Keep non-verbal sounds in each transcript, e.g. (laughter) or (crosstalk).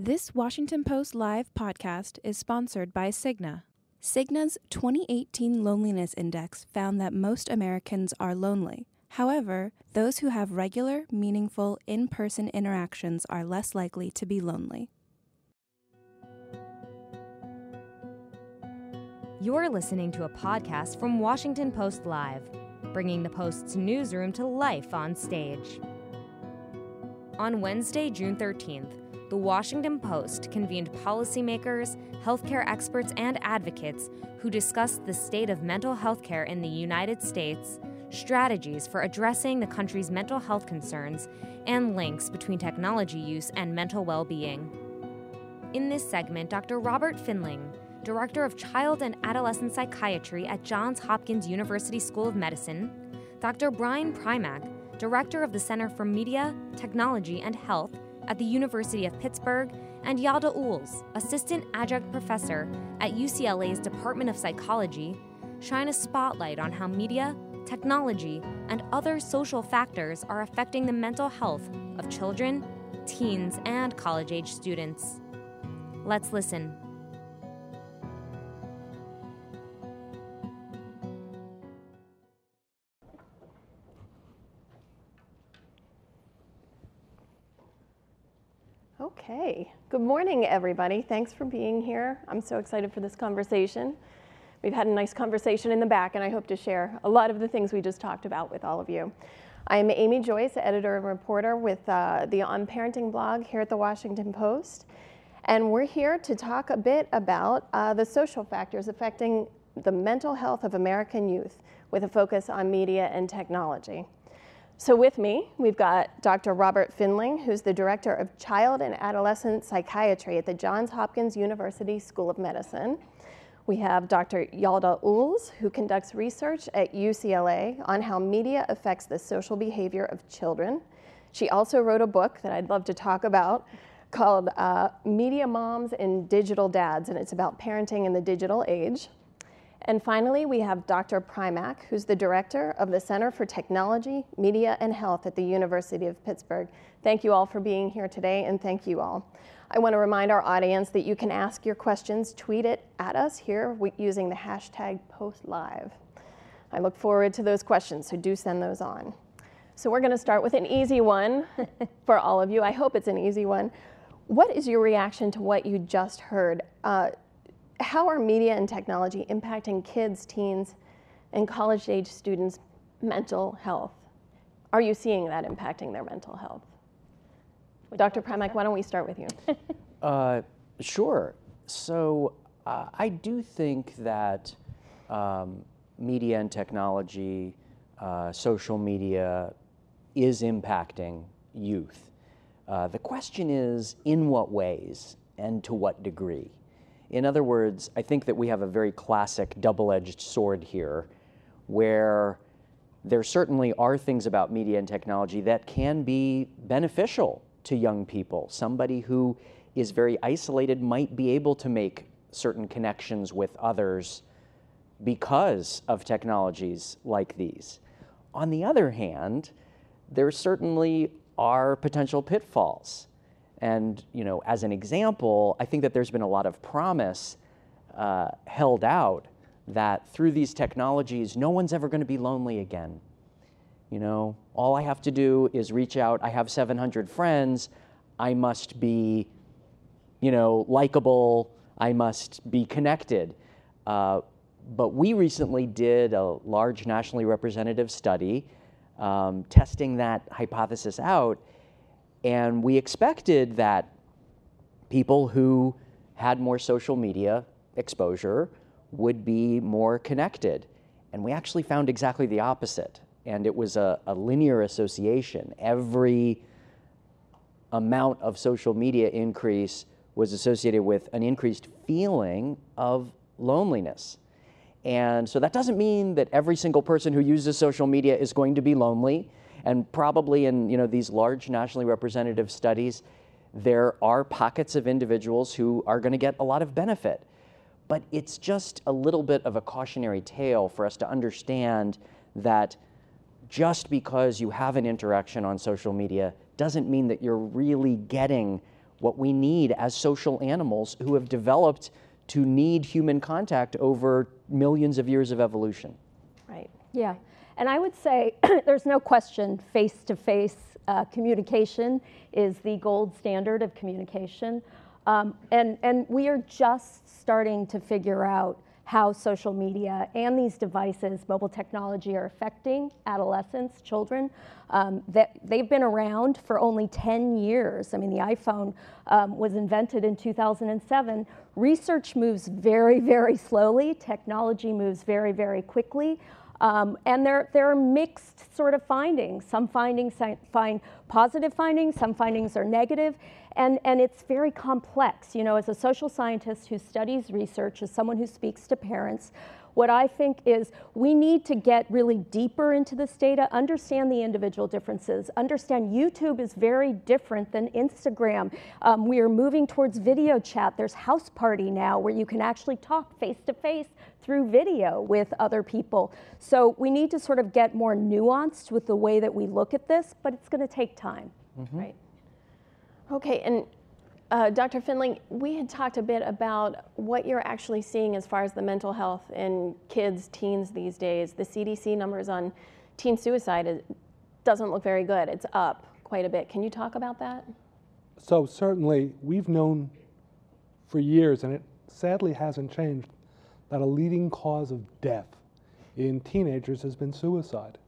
This Washington Post Live podcast is sponsored by Cigna. Cigna's 2018 Loneliness Index found that most Americans are lonely. However, those who have regular, meaningful, in person interactions are less likely to be lonely. You're listening to a podcast from Washington Post Live, bringing the Post's newsroom to life on stage. On Wednesday, June 13th, the Washington Post convened policymakers, healthcare experts, and advocates who discussed the state of mental health care in the United States, strategies for addressing the country's mental health concerns, and links between technology use and mental well being. In this segment, Dr. Robert Findling, Director of Child and Adolescent Psychiatry at Johns Hopkins University School of Medicine, Dr. Brian Primack, Director of the Center for Media, Technology, and Health at the University of Pittsburgh, and Yalda Uhls, Assistant Adjunct Professor at UCLA's Department of Psychology, shine a spotlight on how media, technology, and other social factors are affecting the mental health of children, teens, and college age students. Let's listen. Okay. Good morning, everybody. Thanks for being here. I'm so excited for this conversation. We've had a nice conversation in the back, and I hope to share a lot of the things we just talked about with all of you. I'm Amy Joyce, editor and reporter with uh, the On Parenting blog here at the Washington Post. And we're here to talk a bit about uh, the social factors affecting the mental health of American youth with a focus on media and technology. So with me, we've got Dr. Robert Findling, who's the Director of Child and Adolescent Psychiatry at the Johns Hopkins University School of Medicine. We have Dr. Yalda Uhls, who conducts research at UCLA on how media affects the social behavior of children. She also wrote a book that I'd love to talk about called uh, Media Moms and Digital Dads, and it's about parenting in the digital age. And finally, we have Dr. Primack, who's the director of the Center for Technology, Media, and Health at the University of Pittsburgh. Thank you all for being here today, and thank you all. I want to remind our audience that you can ask your questions, tweet it at us here using the hashtag postlive. I look forward to those questions, so do send those on. So we're going to start with an easy one (laughs) for all of you. I hope it's an easy one. What is your reaction to what you just heard? Uh, how are media and technology impacting kids, teens, and college age students' mental health? Are you seeing that impacting their mental health? Dr. Primack, why don't we start with you? (laughs) uh, sure. So uh, I do think that um, media and technology, uh, social media, is impacting youth. Uh, the question is, in what ways and to what degree? In other words, I think that we have a very classic double edged sword here where there certainly are things about media and technology that can be beneficial to young people. Somebody who is very isolated might be able to make certain connections with others because of technologies like these. On the other hand, there certainly are potential pitfalls. And you know, as an example, I think that there's been a lot of promise uh, held out that through these technologies, no one's ever going to be lonely again. You know, all I have to do is reach out. I have 700 friends. I must be, you know, likable. I must be connected. Uh, but we recently did a large nationally representative study um, testing that hypothesis out and we expected that people who had more social media exposure would be more connected. And we actually found exactly the opposite. And it was a, a linear association. Every amount of social media increase was associated with an increased feeling of loneliness. And so that doesn't mean that every single person who uses social media is going to be lonely. And probably in you know, these large nationally representative studies, there are pockets of individuals who are going to get a lot of benefit. But it's just a little bit of a cautionary tale for us to understand that just because you have an interaction on social media doesn't mean that you're really getting what we need as social animals who have developed to need human contact over millions of years of evolution. Right. Yeah. And I would say (clears throat) there's no question face to face communication is the gold standard of communication. Um, and, and we are just starting to figure out how social media and these devices, mobile technology, are affecting adolescents, children. Um, that they've been around for only 10 years. I mean, the iPhone um, was invented in 2007. Research moves very, very slowly. Technology moves very, very quickly. Um, and there, there are mixed sort of findings. Some findings find positive findings, some findings are negative, and, and it's very complex. You know, as a social scientist who studies research, as someone who speaks to parents, what I think is we need to get really deeper into this data, understand the individual differences, understand YouTube is very different than Instagram. Um, we are moving towards video chat. There's House Party now where you can actually talk face to face through video with other people. So we need to sort of get more nuanced with the way that we look at this, but it's going to take time. Mm-hmm. Right. Okay, and uh, Dr. Findling, we had talked a bit about what you're actually seeing as far as the mental health in kids, teens these days. The CDC numbers on teen suicide is, doesn't look very good. It's up quite a bit. Can you talk about that? So, certainly, we've known for years, and it sadly hasn't changed, that a leading cause of death in teenagers has been suicide.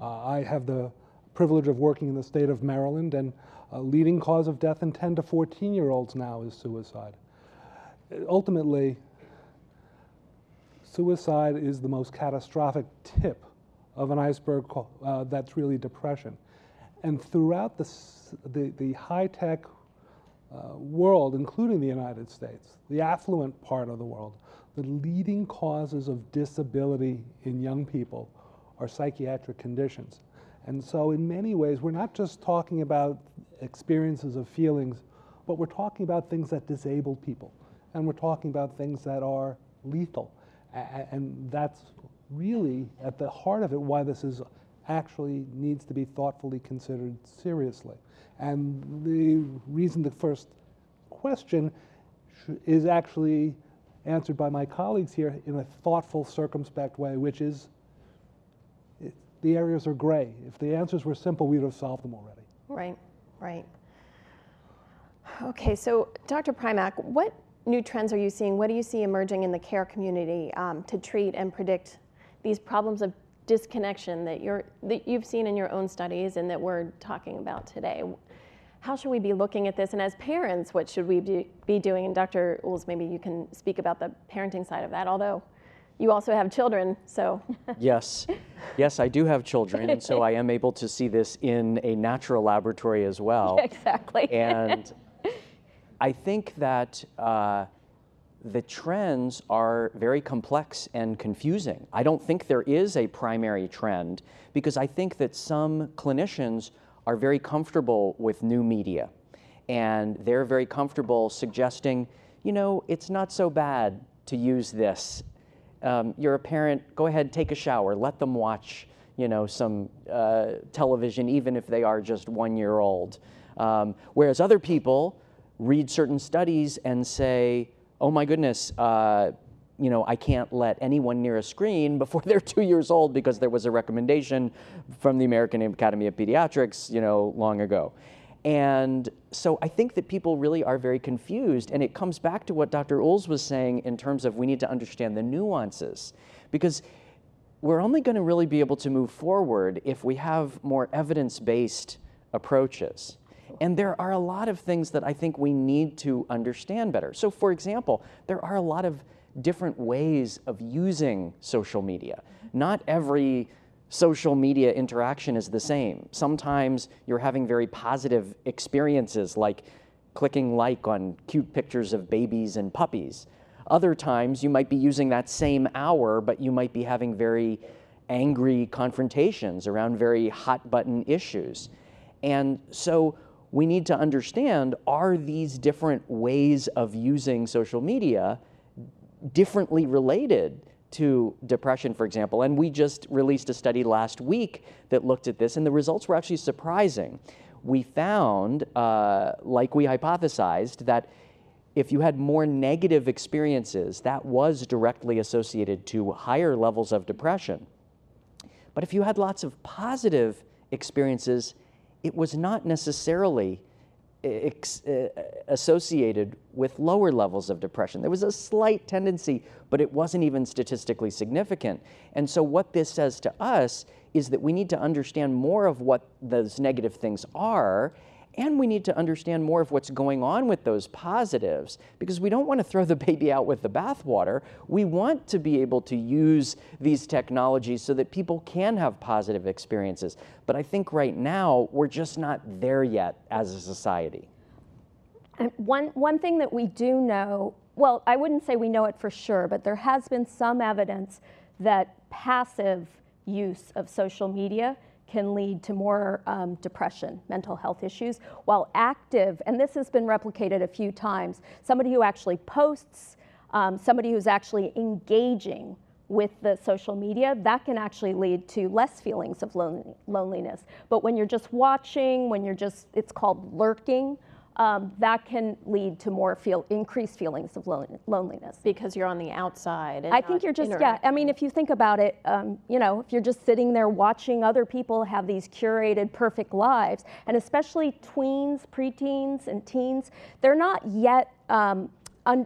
Uh, I have the privilege of working in the state of Maryland, and a leading cause of death in 10 to 14 year olds now is suicide. Ultimately, suicide is the most catastrophic tip of an iceberg uh, that's really depression. And throughout the, the, the high tech uh, world, including the United States, the affluent part of the world, the leading causes of disability in young people are psychiatric conditions. And so, in many ways, we're not just talking about experiences of feelings, but we're talking about things that disable people. And we're talking about things that are lethal. And that's really at the heart of it why this is actually needs to be thoughtfully considered seriously. And the reason the first question is actually answered by my colleagues here in a thoughtful, circumspect way, which is the areas are gray. If the answers were simple, we'd have solved them already. Right. Right. Okay, so Dr. Primack, what new trends are you seeing? What do you see emerging in the care community um, to treat and predict these problems of disconnection that, you're, that you've seen in your own studies and that we're talking about today? How should we be looking at this? And as parents, what should we be doing? And Dr. Uhls, maybe you can speak about the parenting side of that, although you also have children, so. yes, yes, I do have children, and so (laughs) I am able to see this in a natural laboratory as well. (laughs) Exactly. and I think that uh, the trends are very complex and confusing. I don't think there is a primary trend because I think that some clinicians are very comfortable with new media, and they're very comfortable suggesting, you know, it's not so bad to use this um, you're a parent, go ahead, take a shower, let them watch you know, some uh, television, even if they are just one year old. Um, whereas other people read certain studies and say, oh my goodness, uh, you know, I can't let anyone near a screen (laughs) before they're two years old because there was a recommendation from the American Academy of Pediatrics, you know, long ago. And so I think that people really are very confused. And it comes back to what Dr. Uhls was saying in terms of we need to understand the nuances. Because we're only going to really be able to move forward if we have more evidence based approaches. And there are a lot of things that I think we need to understand better. So, for example, there are a lot of different ways of using social media. Not every social media interaction is the same. Sometimes you're having very positive experiences, like clicking like on cute pictures of babies and puppies. Other times you might be using that same hour, but you might be having very angry confrontations around very hot button issues. And so we need to understand are these different ways of using social media differently related to depression, for example. And we just released a study last week that looked at this, and the results were actually surprising. we found, uh, like we hypothesized, that if you had more negative experiences, that was directly associated to higher levels of depression. But if you had lots of positive experiences, it was not necessarily ex- uh, associated with lower levels of depression. There was a slight tendency, but it wasn't even statistically significant. And so, what this says to us is that we need to understand more of what those negative things are and we need to understand more of what's going on with those positives because we don't want to throw the (laughs) baby out with the bathwater. We want to be able to use these technologies so that people can have positive experiences. But I think right now we're just not there yet as a society. One, one thing that we do know, well, I wouldn't say we know it for sure, but there has been some evidence that passive use of social media can lead to more um, depression, mental health issues, while active, and this has been replicated a few times, somebody who actually posts, um, somebody who's actually engaging with the social media, that can actually lead to less feelings of loneliness. But when you're just watching, when you're just, it's called lurking, um, that can lead to more feel increased feelings of loneliness because you're on the outside. I think you're just yeah. I mean, if you think about it, um, you know, if you're just sitting there watching other people have these curated perfect lives, and especially tweens, preteens, and teens, they're not yet um,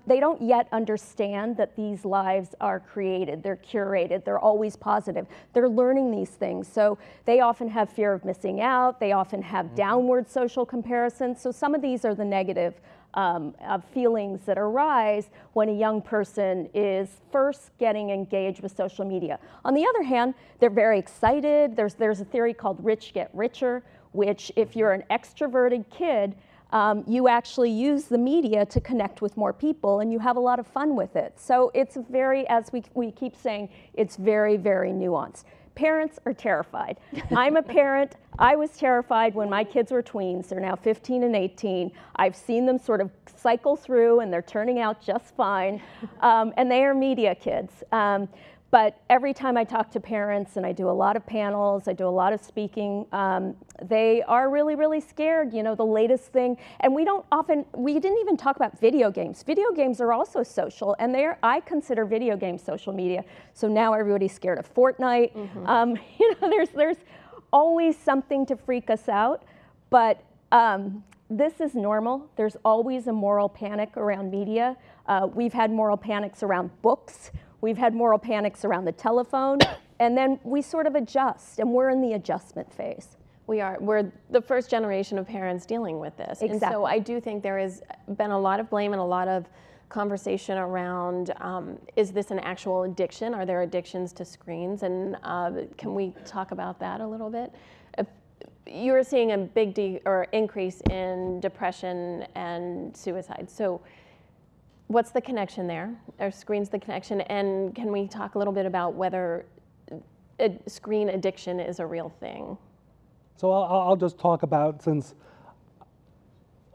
they don't yet understand that these lives are created, they're curated, they're always positive. They're learning these things. So they often have fear of missing out, they often have mm-hmm. downward social comparisons. So some of these are the negative um, of feelings that arise when a young person is first getting engaged with social media. On the other hand, they're very excited. There's, there's a theory called rich get richer, which if you're an extroverted kid, um, you actually use the media to connect with more people and you have a lot of fun with it. So it's very, as we, we keep saying, it's very, very nuanced. Parents are terrified. (laughs) I'm a parent. I was terrified when my kids were tweens. They're now 15 and 18. I've seen them sort of cycle through and they're turning out just fine. (laughs) Um, and they are media kids. Um, but every time I talk to parents, and I do a lot of panels, I do a lot of speaking, um, they are really, really scared. You know, the latest thing, and we don't often, we didn't even talk about video games. Video games are also social, and they're, I consider video games social media. So now everybody's scared of Fortnite. Mm-hmm. Um, (laughs) you know, there's, there's always something to freak us out, but um, this is normal. There's always a moral panic around media. Uh, we've had moral panics around books. We've had moral panics around the telephone, (coughs) and then we sort of adjust, and we're in the adjustment phase. We are. We're the first generation of parents dealing with this. Exactly. And so I do think there has been a lot of blame and a lot of conversation around um, is this an actual addiction? Are there addictions to screens? And uh, can we talk about that a little bit? If you're seeing a big de- or increase in depression and suicide. So what's the connection there? or screens the connection? And can we talk a little bit about whether screen addiction is a real thing? So I'll, I'll just talk about since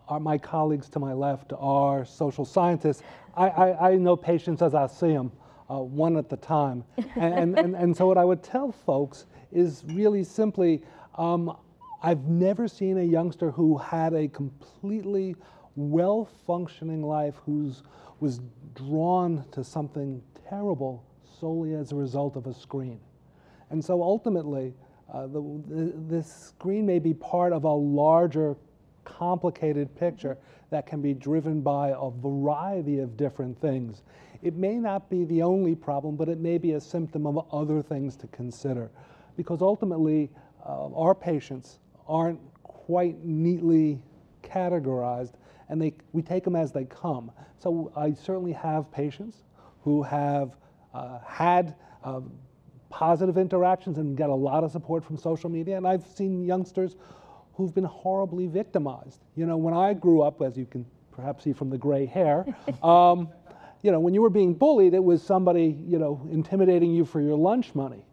our, my colleagues to my left are social scientists. I, I, I know patients as I see them, uh, one at a time. (laughs) and, and, and, so what I would tell folks is really simply, um, I've never seen a youngster who had a completely well-functioning life who's was drawn to something terrible solely as a result of a screen. And so ultimately, uh, the, the, this screen may be part of a larger, complicated picture that can be driven by a variety of different things. It may not be the only problem, but it may be a symptom of other things to consider. Because ultimately, uh, our patients aren't quite neatly categorized and they, we take them as they come. So I certainly have patients who have uh, had um, positive interactions and get a lot of support from social media, and I've seen youngsters who've been horribly victimized. You know, when I grew up, as you can perhaps see from the gray hair, (laughs) um, you know, when you were being bullied, it was somebody, you know, intimidating you for your lunch money.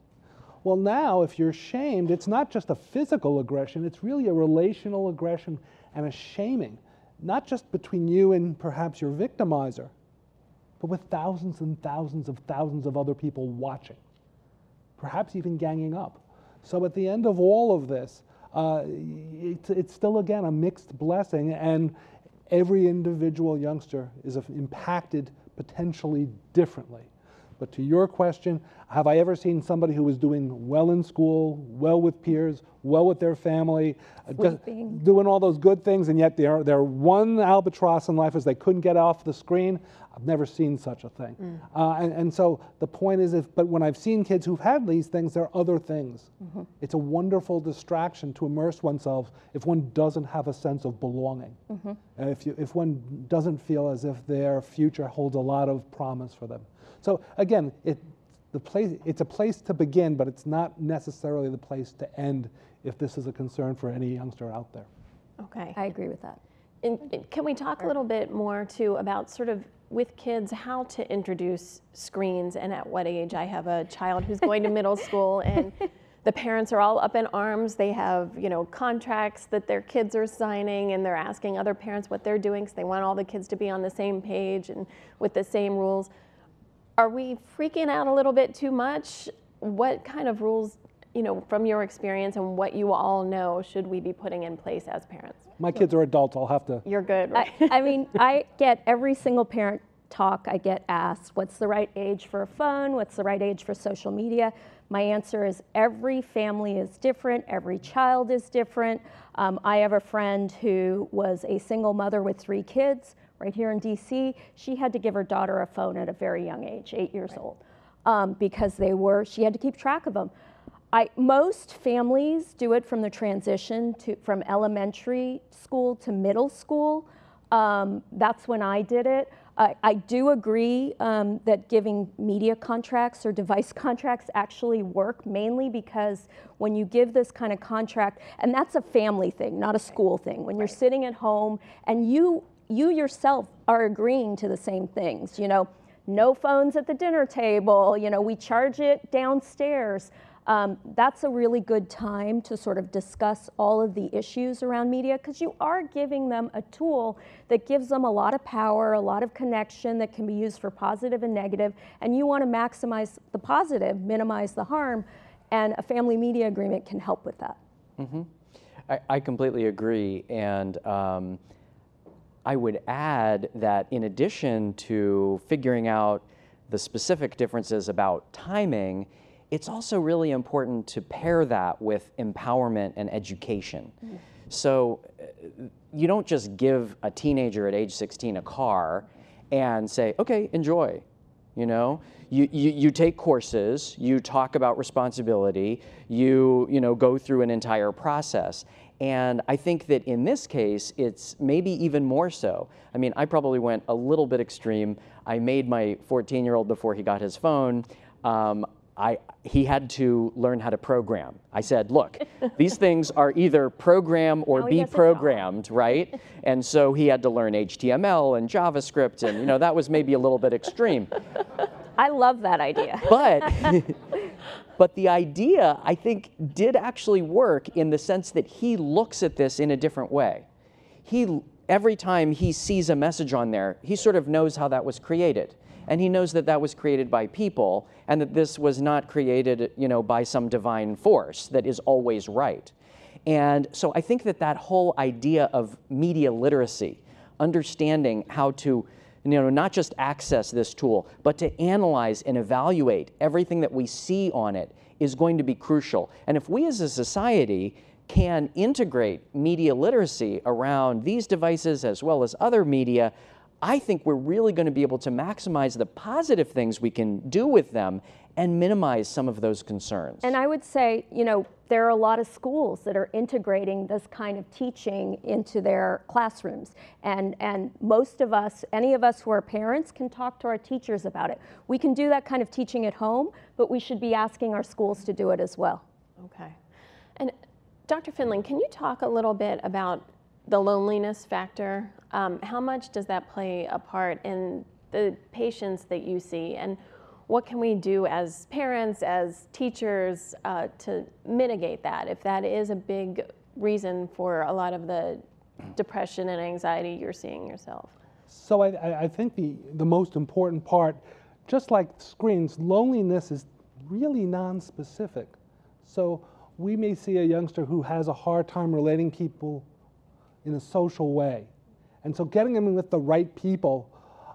Well, now, if you're shamed, it's not just a physical aggression, it's really a relational aggression and a shaming not just between you and perhaps your victimizer, but with thousands and thousands of thousands of other people watching, perhaps even ganging up. So at the end of all of this, uh, it's, it's still, again, a mixed blessing, and every individual youngster is impacted potentially differently. But to your question, have I ever seen somebody who was doing well in school, well with peers, well with their family, uh, doing all those good things, and yet their, their one albatross in life is they couldn't get off the screen? I've never seen such a thing. Mm. Uh, and, and, so the point is, if, but when I've seen kids who've had these things, there are other things. Mm-hmm. It's a wonderful distraction to immerse oneself if one doesn't have a sense of belonging. Mm-hmm. If, you, if one doesn't feel as if their future holds a lot of promise for them. So again, it, the place, it's a place to begin, but it's not necessarily the place to end if this is a concern for any youngster out there. Okay. I agree with that. And, and can we talk a little bit more too about sort of with kids how to introduce screens and at what age? I have a child who's going to (laughs) middle school and the parents are all up in arms. They have, you know, contracts that their kids are signing and they're asking other parents what they're doing because they want all the kids to be on the same page and with the same rules are we freaking out a little bit too much? What kind of rules, you know, from your experience and what you all know, should we be putting in place as parents? My kids are adults. I'll have to. You're good. Right? I, I mean, I get every single parent talk I get asked, what's the right age for a phone? What's the right age for social media? My answer is every family is different, every child is different. Um, I have a friend who was a single mother with three kids right here in DC, she had to give her daughter a phone at a very young age, eight years right. old, um, because they were, she had to keep track of them. I, most families do it from the transition to, from elementary school to middle school. Um, that's when I did it. I, I do agree um, that giving media contracts or device (laughs) contracts actually work mainly because when you give this kind of contract, and that's a family thing, not a school thing, when you're sitting at home and you you yourself are agreeing to the same things. You know, no phones at the dinner table, you know, we charge it downstairs. Um, that's a really good time to sort of discuss all of the issues around media because you are giving them a tool that gives them a lot of power, a lot of connection that can be used for positive and negative, and you want to maximize the positive, minimize the harm, and a family media agreement can help with that. Mm-hmm. I, I, completely agree, and um, I would add that in addition to figuring out the specific differences about timing, it's also really important to pair that with empowerment and education. Mm. So uh, you don't just give a teenager at age 16 a car and say, okay, enjoy. You know, you, you, you take courses, you talk about responsibility, you, you know, go through an entire process. And I think that in this case, it's maybe even more so. I mean, I probably went a little bit extreme. I made my 14 year old before he got his phone. Um, I, he had to learn how to program. I said, look, (laughs) these things are either program or be programmed, right? And so he had to learn HTML and JavaScript, and you know that was maybe a little bit extreme. (laughs) I love that idea. But (laughs) But the idea, I think, did actually work in the sense that he looks at this in a different way. He, every time he sees a message on there, he sort of knows how that was created. And he knows that that was created by people and that this was not created, you know, by some divine force that is always right. And so I think that that whole idea of media literacy, understanding how to you know, not just access this tool, but to analyze and evaluate everything that we see on it is going to be crucial. And if we as a society can integrate media literacy around these devices as well as other media, I think we're really going to be able to maximize the positive things we can do with them and minimize some of those concerns. And I would say, you know, there are a lot of schools that are integrating this kind of teaching into their classrooms. And, and most of us, any of us who are parents, can talk to our teachers about it. We can do that kind of teaching at home, but we should be asking our schools to do it as well. Okay. And Dr. Findling, can you talk a little bit about the loneliness factor? Um, how much does that play a part in the patients that you see? And what can we do as parents, as teachers, uh, to mitigate that if that is a big reason for a lot of the depression and anxiety you're seeing yourself? So I, I think the, the most important part, just like screens, loneliness is really non-specific. So we may see a youngster who has a hard time relating people in a social way. And so getting them with the right people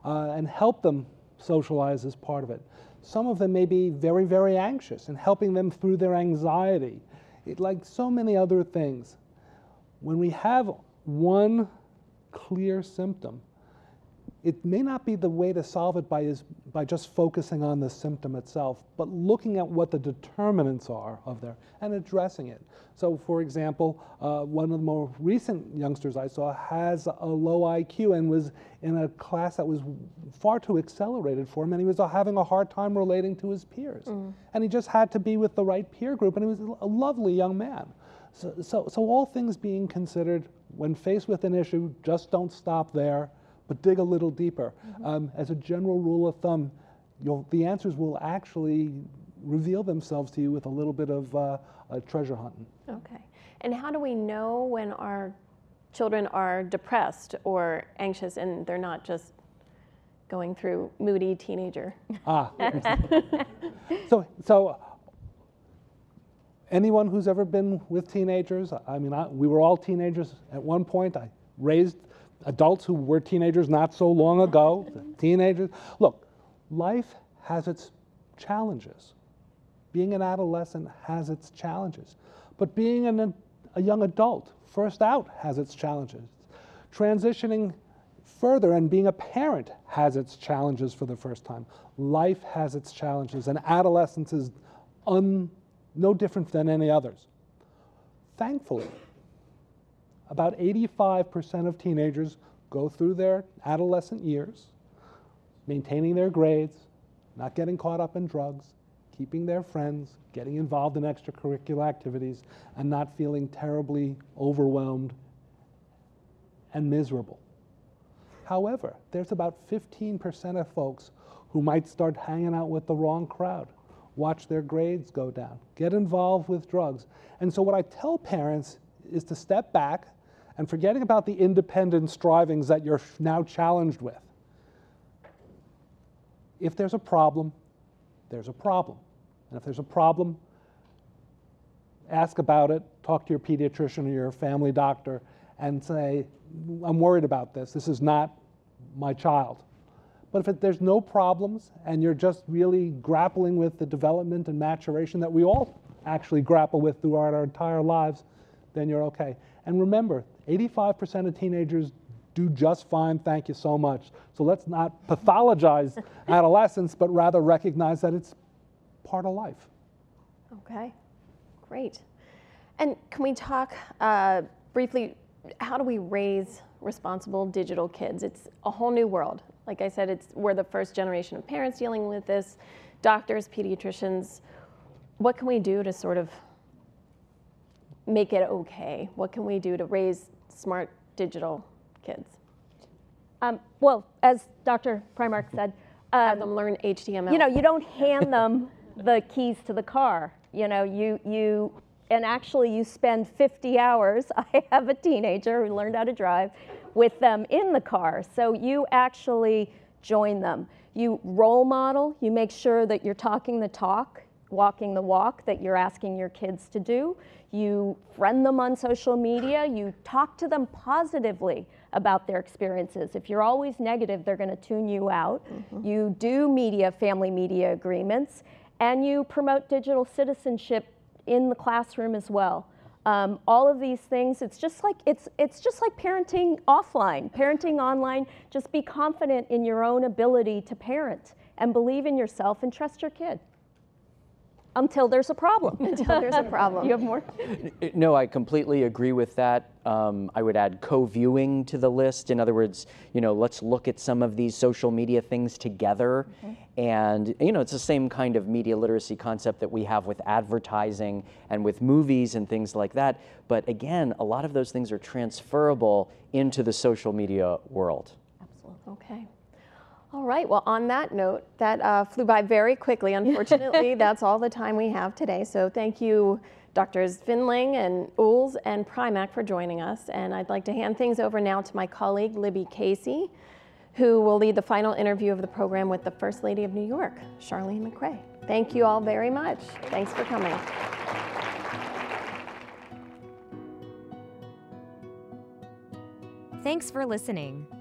uh, and help them socialize is part of it. Some of them may be very, very anxious and helping them through their anxiety, it, like so many other things. When we have one clear symptom, it may not be the way to solve it by, is, by just focusing on the symptom itself, but looking at what the determinants are of there and addressing it. So, for example, uh, one of the more recent youngsters I saw has a low IQ and was in a class that was far too accelerated for him, and he was having a hard time relating to his peers. Mm. And he just had to be with the right peer group, and he was a lovely young man. So, so, so all things being considered, when faced with an issue, just don't stop there but dig a little deeper. Mm-hmm. Um, as a general rule of thumb, the answers will actually reveal themselves to you with a little bit of uh, treasure hunting. Okay. And how do we know when our children are depressed or anxious and they're not just going through moody teenager? Ah. (laughs) so, so anyone who's ever been with teenagers, I mean, I, we were all teenagers at one point. I raised adults who were teenagers not so long ago, teenagers. Look, life has its challenges. Being an adolescent has its challenges. But being an, a young adult, first out, has its challenges. Transitioning further and being a parent has its challenges for the first time. Life has its challenges, and adolescence is un, no different than any others. Thankfully, about 85% of teenagers go through their adolescent years maintaining their grades, not getting caught up in drugs, keeping their friends, getting involved in extracurricular activities, and not feeling terribly overwhelmed and miserable. However, there's about 15% of folks who might start hanging out with the wrong crowd, watch their grades go down, get involved with drugs. And so, what I tell parents is to step back, and forgetting about the independent strivings that you're now challenged with. If there's a problem, there's a problem. And if there's a problem, ask about it, talk to your pediatrician or your family doctor, and say, I'm worried about this. This is not my child. But if it, there's no problems and you're just really grappling with the development and maturation that we all actually grapple with throughout our entire lives, then you're okay. And remember, 85% of teenagers do just fine, thank you so much. So let's not pathologize (laughs) adolescence, but rather recognize that it's part of life. Okay, great. And can we talk uh, briefly, how do we raise responsible digital kids? It's a whole new world. Like I said, it's, we're the first generation of parents dealing with this, doctors, pediatricians. What can we do to sort of make it okay? What can we do to raise smart digital kids? Um, well, as Dr. Primack said, um, have them learn HTML. You know, you don't hand them the keys to the car. You know, you you and actually you spend 50 hours. (laughs) I have a teenager who learned how to drive with them in the car. So you actually join them. You role model. You make sure that you're talking the talk, walking the walk that you're asking your kids to do you friend them on social media, you talk to them positively about their experiences. If you're always negative, they're going to tune you out. Mm-hmm. You do media, family media agreements, and you promote digital citizenship in the classroom as well. Um, all of these things, it's just like it's it's just like parenting offline, parenting online. Just be confident in your own ability to parent and believe in yourself and trust your kid until there's a problem. (laughs) until there's a problem. you have more? No, I completely agree with that. Um, I would add co-viewing to the list. In other words, you know, let's look at some of these social media things together. Mm-hmm. And, you know, it's the same kind of media literacy concept that we have with advertising and with movies and things like that. But again, a lot of those things are transferable into the social media world. Absolutely. Okay. All right, well, on that note, that uh, flew by very quickly. (laughs) Unfortunately, that's all the time we have today. So thank you, Doctors Findling and Uhls and Primack for joining us. And I'd like to hand things over now to my colleague, Libby Casey, who will lead the final interview of the program with the First Lady of New York, Chirlane McCray. Thank you all very much. Thanks for coming. Thanks for listening.